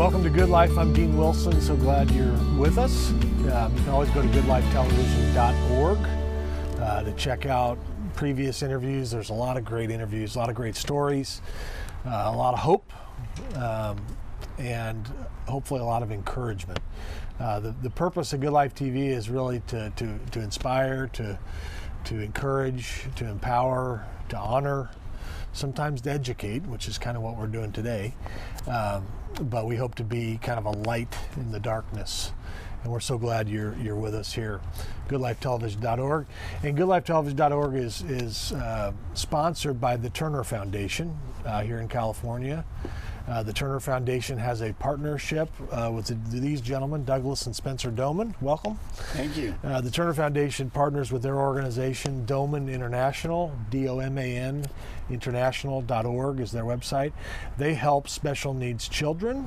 Welcome to Good Life. I'm Dean Wilson. So glad you're with us. Um, you can always go to goodlifetelevision.org uh, to check out previous interviews. There's a lot of great interviews, a lot of great stories, uh, a lot of hope, um, and hopefully a lot of encouragement. Uh, the, the purpose of Good Life TV is really to, to, to inspire, to, to encourage, to empower, to honor, sometimes to educate, which is kind of what we're doing today. Um, but we hope to be kind of a light in the darkness. And we're so glad you're you're with us here. GoodLifeTelevision.org, and GoodLifeTelevision.org is is uh, sponsored by the Turner Foundation uh, here in California. Uh, the Turner Foundation has a partnership uh, with these gentlemen, Douglas and Spencer Doman. Welcome. Thank you. Uh, the Turner Foundation partners with their organization, Doman International, D O M A N international.org is their website. They help special needs children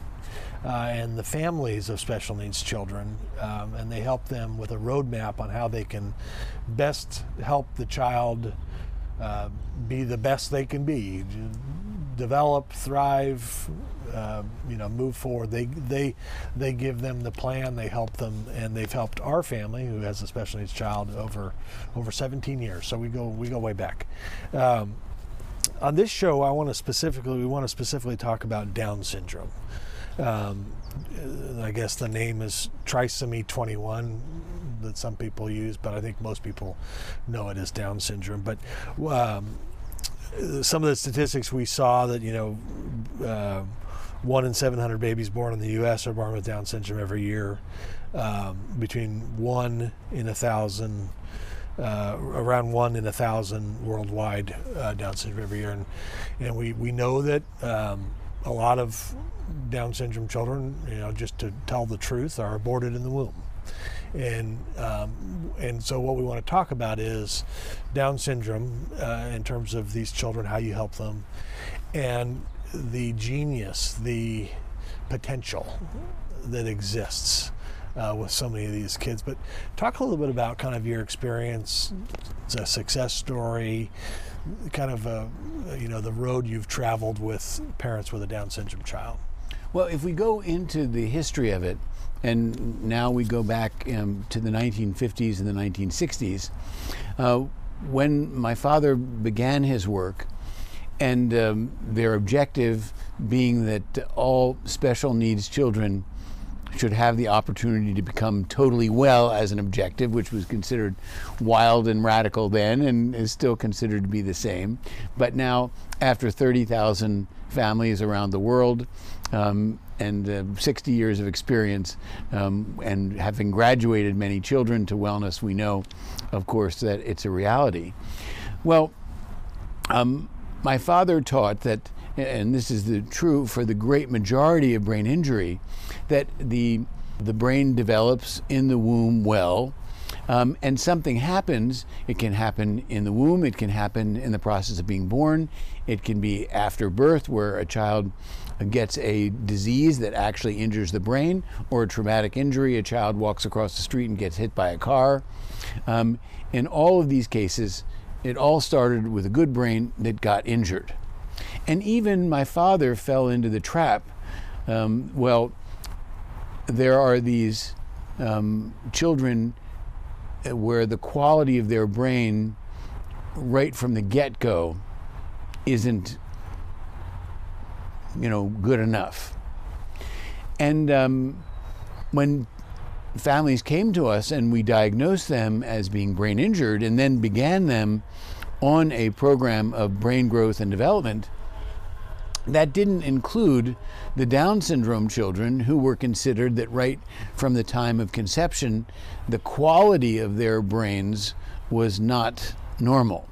uh, and the families of special needs children, um, and they help them with a roadmap on how they can best help the child uh, be the best they can be, develop, thrive, uh, you know, move forward. They they they give them the plan. They help them, and they've helped our family, who has a special needs child, over over 17 years. So we go we go way back. Um, on this show, I want to specifically we want to specifically talk about Down syndrome. Um, I guess the name is trisomy 21 that some people use, but I think most people know it as Down syndrome. But um, some of the statistics we saw that you know. Uh, one in 700 babies born in the U.S. are born with Down syndrome every year. Um, between one in a thousand uh, around one in a thousand worldwide uh, Down syndrome every year, and and we we know that um, a lot of Down syndrome children, you know, just to tell the truth, are aborted in the womb, and um, and so what we want to talk about is Down syndrome uh, in terms of these children, how you help them, and the genius, the potential that exists uh, with so many of these kids. But talk a little bit about kind of your experience, it's a success story, kind of a, you know the road you've traveled with parents with a Down syndrome child. Well, if we go into the history of it, and now we go back um, to the 1950s and the 1960s, uh, when my father began his work, and um, their objective being that all special needs children should have the opportunity to become totally well as an objective, which was considered wild and radical then and is still considered to be the same. But now, after 30,000 families around the world, um, and uh, 60 years of experience, um, and having graduated many children to wellness, we know, of course, that it's a reality. Well, um, my father taught that and this is the true for the great majority of brain injury, that the the brain develops in the womb well. Um, and something happens. It can happen in the womb. It can happen in the process of being born. It can be after birth, where a child gets a disease that actually injures the brain, or a traumatic injury. A child walks across the street and gets hit by a car. Um, in all of these cases, it all started with a good brain that got injured. And even my father fell into the trap. Um, well, there are these um, children where the quality of their brain, right from the get go, isn't, you know, good enough. And um, when families came to us and we diagnosed them as being brain injured and then began them on a program of brain growth and development, that didn't include the Down syndrome children who were considered that right from the time of conception, the quality of their brains was not normal.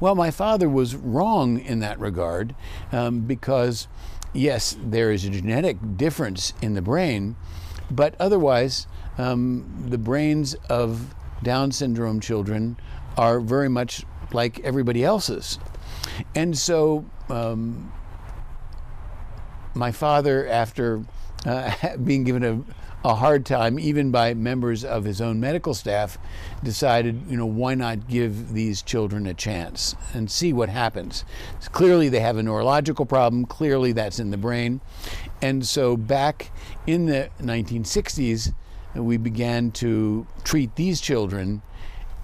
Well, my father was wrong in that regard um, because, yes, there is a genetic difference in the brain, but otherwise, um, the brains of Down syndrome children are very much like everybody else's. And so, um, my father, after uh, being given a, a hard time, even by members of his own medical staff, decided, you know, why not give these children a chance and see what happens? Clearly, they have a neurological problem. Clearly, that's in the brain. And so, back in the 1960s, we began to treat these children,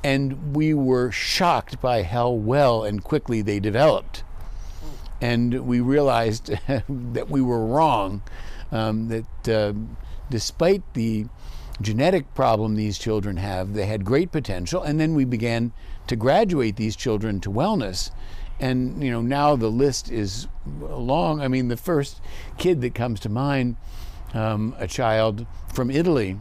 and we were shocked by how well and quickly they developed. And we realized that we were wrong, um, that. Uh, despite the genetic problem these children have, they had great potential. And then we began to graduate these children to wellness. And you know now the list is long. I mean, the first kid that comes to mind, um, a child from Italy,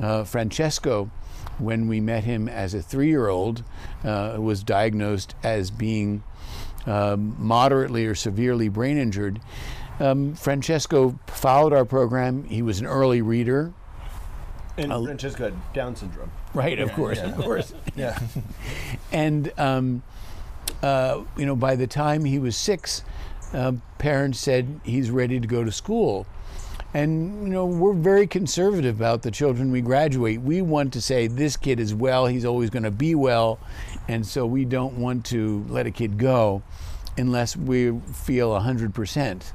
uh, Francesco, when we met him as a three-year-old, uh, was diagnosed as being uh, moderately or severely brain injured. Um, Francesco followed our program. He was an early reader. And uh, Francesco had Down syndrome. Right, of Yeah, course, yeah. of course. Yeah. And um, uh, you know, by the time he was six, uh, parents said he's ready to go to school. And you know, we're very conservative about the children we graduate. We want to say this kid is well; he's always going to be well, and so we don't want to let a kid go unless we feel hundred percent.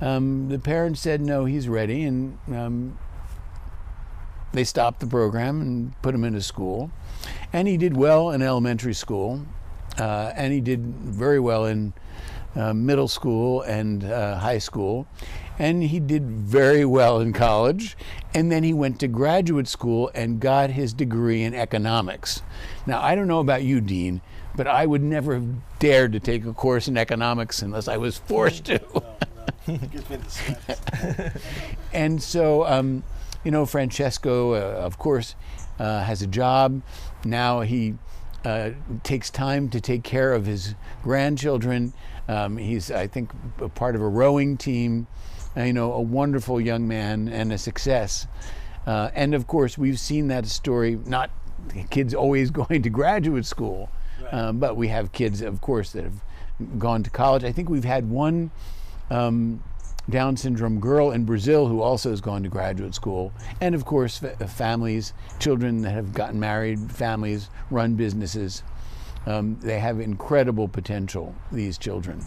Um, the parents said no, he's ready, and um, they stopped the program and put him into school. And he did well in elementary school, uh, and he did very well in uh, middle school and uh, high school. And he did very well in college. And then he went to graduate school and got his degree in economics. Now, I don't know about you, Dean, but I would never have dared to take a course in economics unless I was forced to. And so, um, you know, Francesco, uh, of course, uh, has a job. Now he uh, takes time to take care of his grandchildren. Um, he's, I think, a part of a rowing team. Uh, you know, a wonderful young man and a success. Uh, and of course, we've seen that story. Not kids always going to graduate school, um, but we have kids, of course, that have gone to college. I think we've had one um, Down syndrome girl in Brazil who also has gone to graduate school. And of course, fa- families, children that have gotten married, families run businesses. Um, they have incredible potential, these children.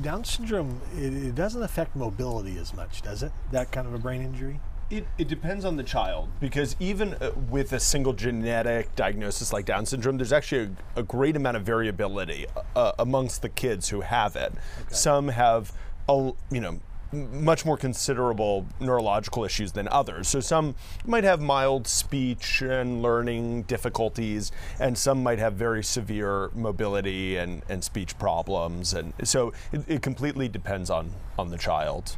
Down syndrome, it, it doesn't affect mobility as much, does it? That kind of a brain injury? It, it depends on the child because even uh, with a single genetic diagnosis like Down syndrome, there's actually a, a great amount of variability uh, amongst the kids who have it. Some have, a, you know, much more considerable neurological issues than others. So some might have mild speech and learning difficulties, and some might have very severe mobility and, and speech problems. And so it, it completely depends on, on the child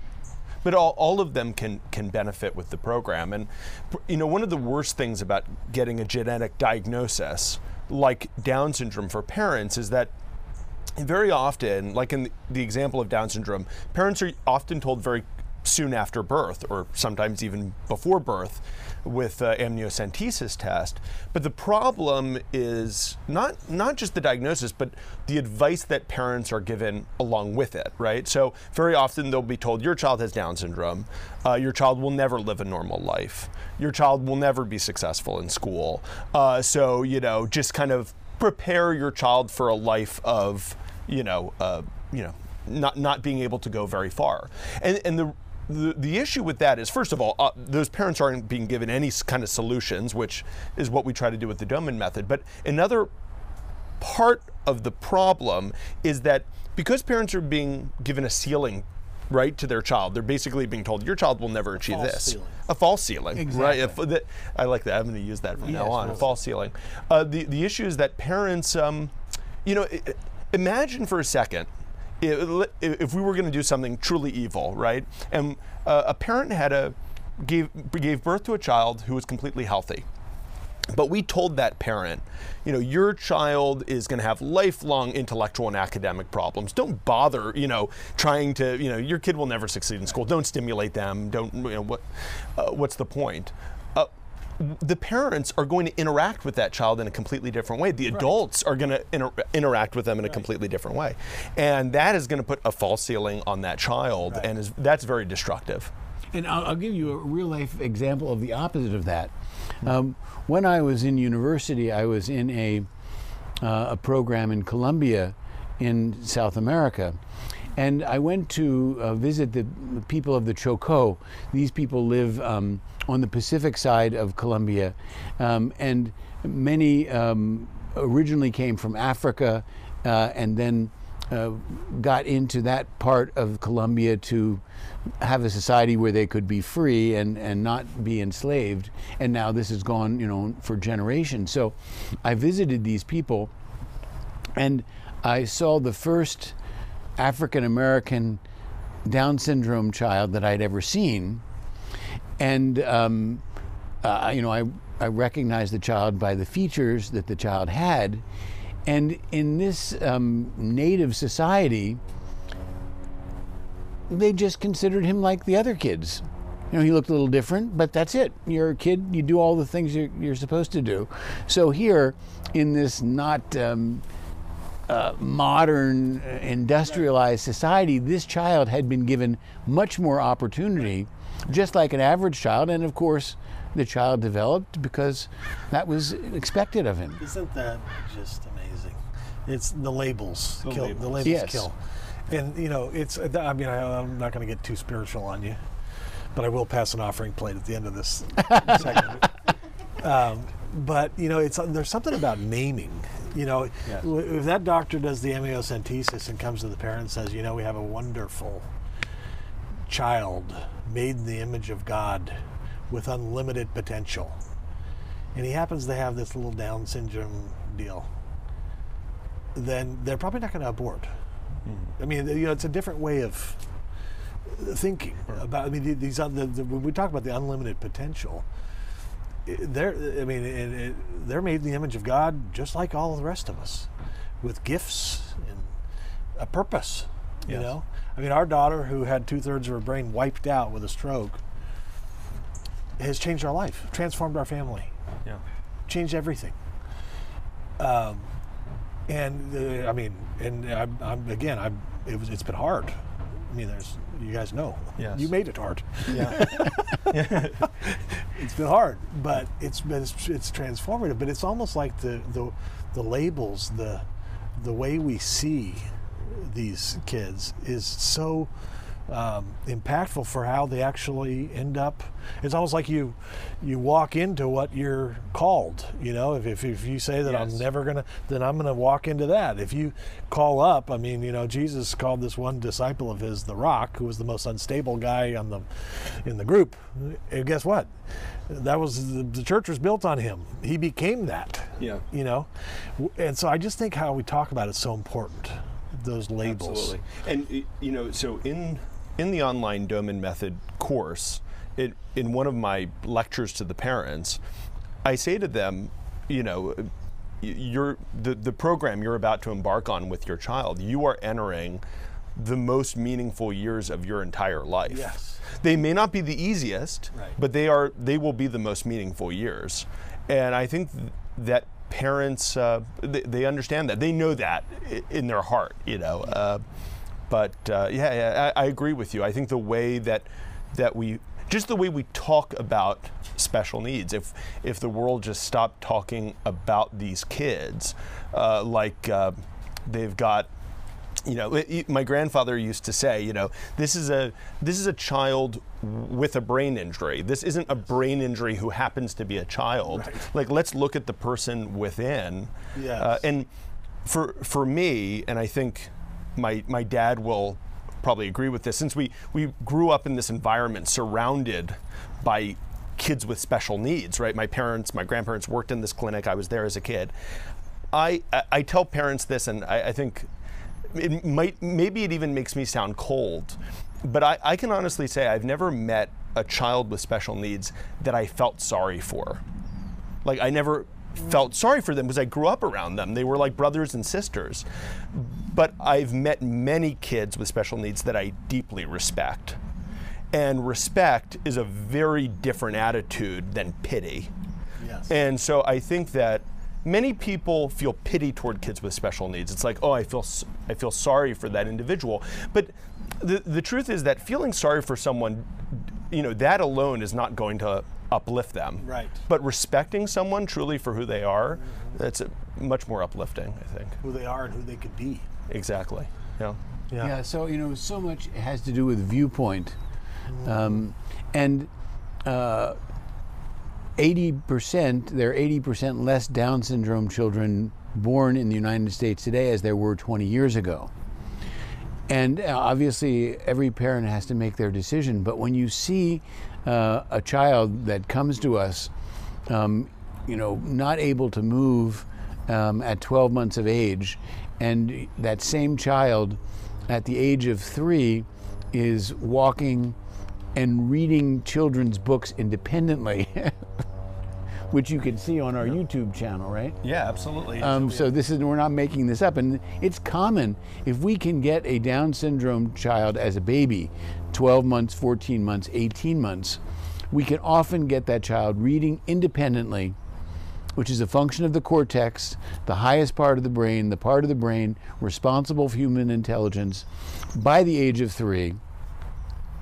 but all, all of them can can benefit with the program and you know one of the worst things about getting a genetic diagnosis like down syndrome for parents is that very often like in the, example of down syndrome parents are often told very soon after birth or sometimes even before birth with uh, amniocentesis test. But the problem is not not just the diagnosis but the advice that parents are given along with it right? So very often they'll be told your child has down syndrome. Uh, your child will never live a normal life. Your child will never be successful in school. Uh, so you know just kind of prepare your child for a life of you know uh, you know not not being able to go very far. And and the the, the issue with that is, first of all, uh, those parents aren't being given any kind of solutions, which is what we try to do with the Doman method. But another part of the problem is that because parents are being given a ceiling right to their child they're basically being told your child will never achieve false this. ceiling. a false ceiling right? If- that- i like that. I'm going to use that from now Yes, on a false ceiling. Uh, the, the issue is that parents um, you know i- i- imagine for a second i- if we were going to do something truly evil right and uh, a parent had a gave gave birth to a child who was completely healthy but we told that parent, you know, your child is going to have lifelong intellectual and academic problems. Don't bother, you know, trying to, you know, your kid will never succeed in school. Don't stimulate them. Don't, you know, what, uh, what's the point? Uh, the parents are going to interact with that child in a completely different way. The adults are going to inter- interact with them in a completely different way, and that is going to put a false ceiling on that child, and is that's very destructive. And I'll, I'll give you a real life example of the opposite of that. Um, when I was in university, I was in a, uh, a program in Colombia in South America. And I went to uh, visit the people of the Chocó. These people live um, on the Pacific side of Colombia. Um, and many um, originally came from Africa uh, and then uh, got into that part of Colombia to have a society where they could be free and, and not be enslaved. And now this has gone, you know, for generations. So I visited these people and I saw the first African American Down syndrome child that I'd ever seen. And, um, uh, you know, I, I recognized the child by the features that the child had. And in this um, native society, they just considered him like the other kids. You know, he looked a little different, but that's it. You're a kid, you do all the things you're, you're supposed to do. So, here, in this not um, uh, modern, uh, industrialized society, this child had been given much more opportunity, just like an average child. And of course, the child developed because that was expected of him. Isn't that just amazing? It's the labels The kill. labels. The labels Yes. kill. And you know, it's. I mean, I, I'm not going to get too spiritual on you, but I will pass an offering plate at the end of this segment. Um, but you know, it's there's something about naming. You know, Yes. if that doctor does the amniocentesis and comes to the parent and says, you know, we have a wonderful child made in the image of God with unlimited potential, and he happens to have this little Down syndrome deal, then they're probably not going to abort. Hmm. I mean, you know, it's a different way of thinking about. I mean, these the, the, when we talk about the unlimited potential, they're. I mean, it, it, they're made in the image of God, just like all the rest of us, with gifts and a purpose. You Yes. know, I mean, our daughter, who had two thirds of her brain wiped out with a stroke, has changed our life, transformed our family Yeah. changed everything. Um, and uh, I mean, and I'm, I'm again, I'm, it was, it's been hard. I mean, there's, you guys know, Yes. you made it hard. Yeah. It's been hard, but it's been, it's, it's transformative. But it's almost like the, the, the labels, the, the way we see these kids is so um, impactful for how they actually end up. It's almost like you you walk into what you're called. You know, if, if, if you say that Yes. I'm never gonna, then I'm gonna walk into that. If you call up, I mean, you know, Jesus called this one disciple of his the Rock, who was the most unstable guy on the in the group. And guess what? That was the, the church was built on him. He became that Yeah. you know and so i just think how we talk about it's so important those labels Absolutely. And you know, so in in the online Doman method course, it in one of my lectures to the parents, I say to them, you know, you're the the program you're about to embark on with your child, you are entering the most meaningful years of your entire life. Yes. They may not be the easiest, Right. but they are they will be the most meaningful years. And I think th- that parents uh, they, they understand that they know that in their heart, you know. Uh, but uh, yeah, yeah I, I agree with you. I think the way that that we just the way we talk about special needs. If if the world just stopped talking about these kids, uh, like uh, they've got you know, it- my grandfather used to say, you know, this is a this is a child with a brain injury. This isn't a brain injury who happens to be a child. Like, let's look at the person within. Yes. Uh, and for for me, and I think my my dad will probably agree with this, since we we grew up in this environment surrounded by kids with special needs, right? My parents, my grandparents worked in this clinic. I was there as a kid. I I, I tell parents this, and I, I think it might maybe it even makes me sound cold but I, I can honestly say i've never met a child with special needs that i felt sorry for. Like i never felt sorry for them because i grew up around them. They were like brothers and sisters. But i've met many kids with special needs that i deeply respect. And respect is a very different attitude than pity. Yes. And so I think that many people feel pity toward kids with special needs. It's like, oh, I feel s- I feel sorry for that individual. But the the truth is that feeling sorry for someone you know, that alone is not going to uplift them. Right. But respecting someone truly for who they are, that's uh much more uplifting, I think. Who they are and who they could be. Exactly. Yeah. Yeah. so you know, so much has to do with viewpoint, um, and uh, eighty percent there are eighty percent less Down syndrome children born in the United States today as there were twenty years ago. And uh, obviously, every parent has to make their decision. But when you see uh, a child that comes to us, um, you know, not able to move um, at 12 months of age, and that same child at the age of three is walking and reading children's books independently, which you can see on our YouTube channel, right? Yeah, absolutely. Um, so this is we're not making this up, and it's common if we can get a Down syndrome child as a baby, 12 months, 14 months, 18 months, we can often get that child reading independently, which is a function of the cortex, the highest part of the brain, the part of the brain responsible for human intelligence, by the age of three.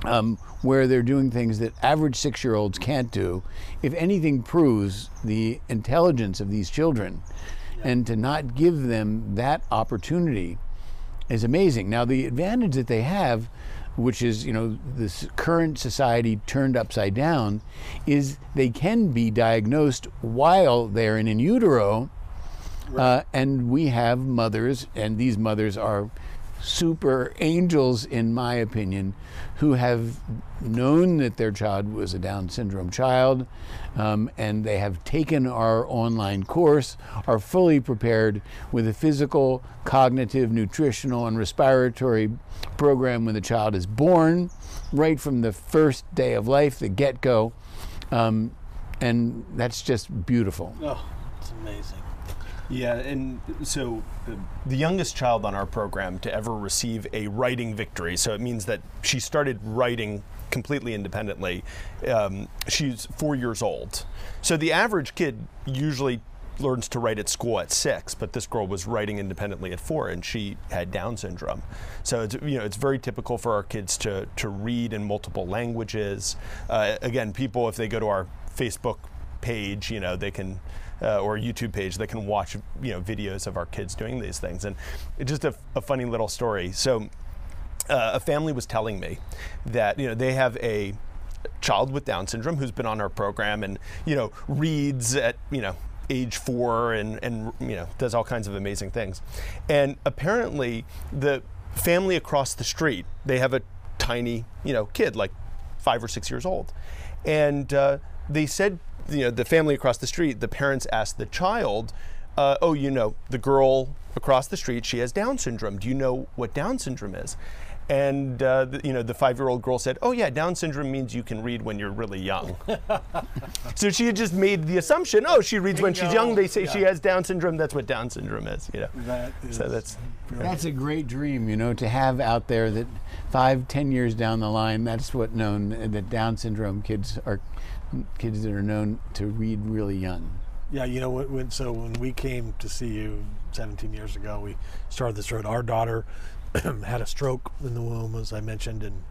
Um, where they're doing things that average six year olds can't do, if anything proves the intelligence of these children. And to not give them that opportunity is amazing. Now, the advantage that they have, which is, you know, this current society turned upside down, is they can be diagnosed while they're in, in utero. Uh, and we have mothers, and these mothers are super angels, in my opinion, who have known that their child was a Down syndrome child, um, and they have taken our online course, are fully prepared with a physical, cognitive, nutritional, and respiratory program when the child is born, right from the first day of life, the get go. Um, and that's just beautiful. Oh, it's amazing. Yeah, and so uh, the youngest child on our program to ever receive a writing victory, so it means that she started writing completely independently. Um, she's four years old. So the average kid usually learns to write at school at six, but this girl was writing independently at four, and she had Down syndrome. So it's you know it's very typical for our kids to to read in multiple languages. Uh, again, people if they go to our Facebook page, you know they can uh, or YouTube page, that can watch you know videos of our kids doing these things. And it's just a, a funny little story. So uh, a family was telling me that you know they have a child with Down syndrome who's been on our program and you know reads at you know age four and and you know does all kinds of amazing things. And apparently the family across the street they have a tiny you know kid like five or six years old, and uh, they said you know the family across the street the parents asked the child. Uh, oh, you know, the girl across the street, she has Down syndrome. Do you know what Down syndrome is? And uh, the, you know, the five-year-old girl said, "Oh yeah, Down syndrome means you can read when you're really young." so she had just made the assumption, "Oh, she reads when she's young." They say she has Down syndrome. That's what Down syndrome is. You know. That So is that's That's a great dream, you know, to have out there that five, ten years down the line, that's what known that Down syndrome kids are kids that are known to read really young. Yeah, you know, when, when so when we came to see you 17 years ago, we started this road. Our daughter had a stroke in the womb, as I mentioned, and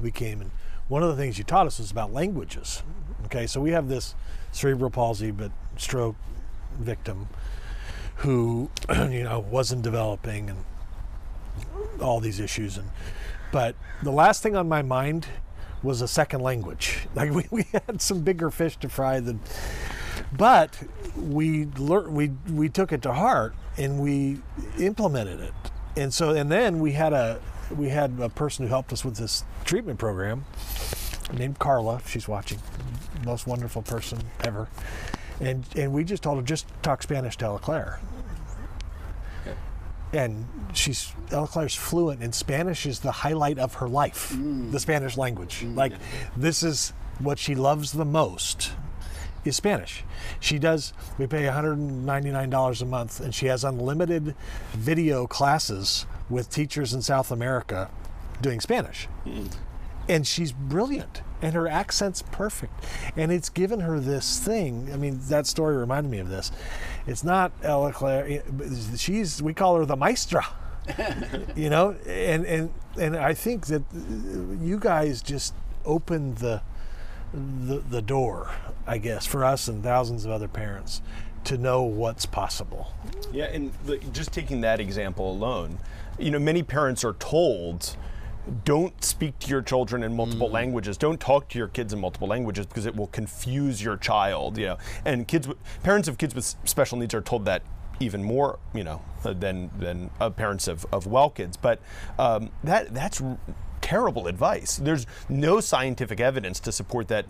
we came. And one of the things you taught us was about languages. Okay, so we have this cerebral palsy but stroke victim who, you know, wasn't developing and all these issues. And but the last thing on my mind was a second language. Like we, we had some bigger fish to fry than but we learned we we took it to heart and we implemented it and so and then we had a we had a person who helped us with this treatment program named carla. She's watching. Most wonderful person ever. And and we just told her just talk spanish to ella claire. And she's Ella Claire's fluent in Spanish is the highlight of her life, the mm. Spanish language. Mm, like this is what she loves the most is Spanish. She does we pay $199 a month and she has unlimited video classes with teachers in South America doing Spanish. Hmm. And she's brilliant and her accent's perfect. And it's given her this thing. I mean, that story reminded me of this. It's not Ella Claire. Eh, she's we call her the maestra. you know, and and and I think that you guys just opened the, the the door, I guess, for us and thousands of other parents to know what's possible. Yeah, and like, just taking that example alone, you know, many parents are told don't speak to your children in multiple languages. Don't talk to your kids in multiple languages because it will confuse your child. You know, and kids, parents of kids with special needs are told that even more, you know, than than uh, parents of, of well kids. But um, that that's terrible advice. There's no scientific evidence to support that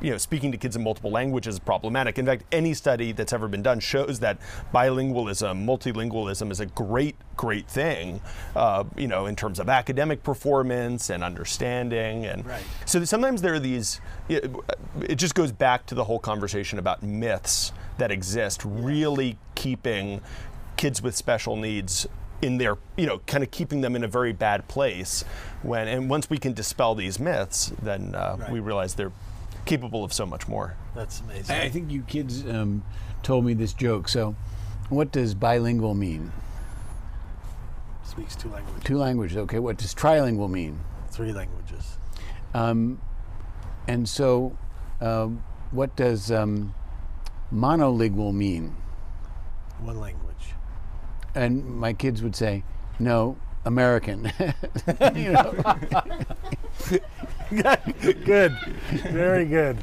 you know, speaking to kids in multiple languages is problematic. In fact, any study that's ever been done shows that bilingualism, multilingualism is a great, great thing, uh, you know, in terms of academic performance and understanding. And Right. so sometimes there are these, it, it just goes back to the whole conversation about myths that exist, really keeping kids with special needs in their, you know, kind of keeping them in a very bad place. When and once we can dispel these myths, then uh, Right. we realize they're capable of so much more. That's amazing. I I think you kids um, told me this joke. So, what does bilingual mean? Speaks two languages, Two languages. Okay. What does trilingual mean? three languages. Um, and so, um, what does um, monolingual mean? One language. And my kids would say, "No, American." you know, good. Very good.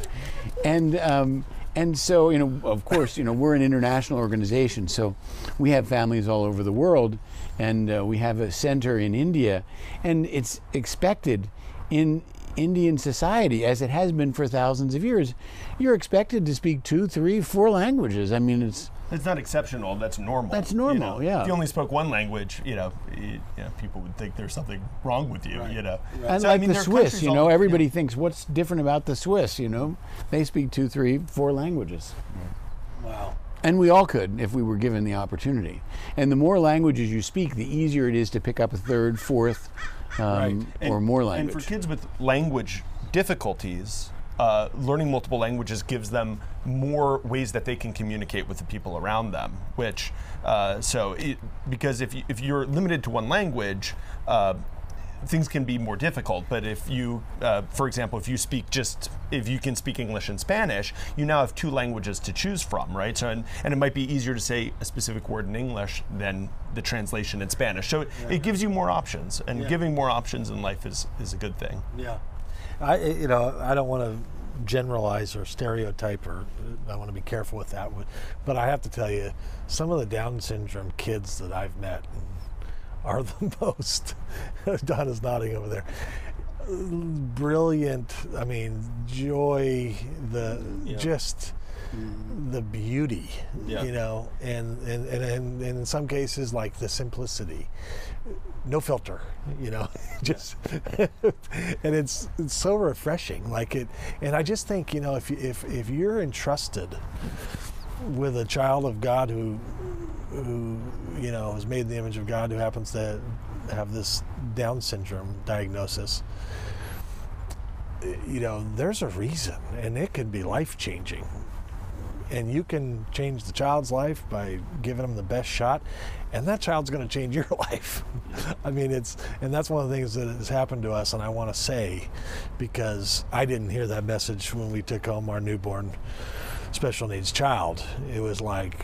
and um, and so you know, of course, you know, we're an international organization, so we have families all over the world, and uh, we have a center in India, and it's expected in Indian society, as it has been for thousands of years, you're expected to speak two, three, four languages. I mean, it's It's not exceptional. That's normal. That's you normal, know. yeah. If you only spoke one language, you know, you, you know, people would think there's something wrong with you. You know. And So, I like mean, the there are Swiss, countries you all- know, yeah. everybody thinks what's different about the Swiss, you know? They speak two, three, four languages. Wow. And we all could if we were given the opportunity. And the more languages you speak, the easier it is to pick up a third, fourth, um, or And- more language. And for kids with language difficulties, uh, learning multiple languages gives them more ways that they can communicate with the people around them. Which, uh, so, it, because if you, if you're limited to one language. Uh, Things can be more difficult, but if you, uh, for example, if you speak just, if you can speak English and Spanish, you now have two languages to choose from, right? So, and, and it might be easier to say a specific word in English than the translation in Spanish. So, it, it gives you more options, and Yeah. giving more options in life is, is a good thing. Yeah. I eh, you know I don't want to generalize or stereotype or eh, I want to be careful with that. but- But I have to tell you, some of the Down syndrome kids that I've met are the most. Donna's nodding over there. Brilliant. I mean, joy. The Yeah. just the beauty. Yeah. You know, and and, and and in some cases like the simplicity no filter you know just and it's it's so refreshing like it and i just think you know if if if you're entrusted with a child of god who who you know is made in the image of god who happens to have this down syndrome diagnosis you know there's a reason and it can be life changing and you can change the child's life by giving them the best shot and that child's going to change your life. I mean it's and that's one of the things that has happened to us and i want to say because i didn't hear that message when we took home our newborn special needs child. It was like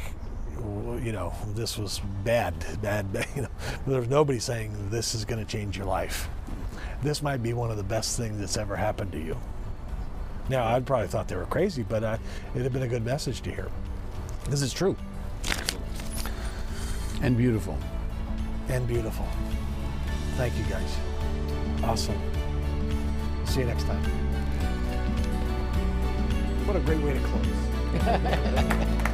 you know this was bad bad, bad you know there was nobody saying this is going to change your life. This might be one of the best things that's ever happened to you now, I'd probably thought they were crazy, but uh, it'd have been a good message to hear. This is true and beautiful. and beautiful. Thank you, guys. Awesome. See you next time. What a great way to close.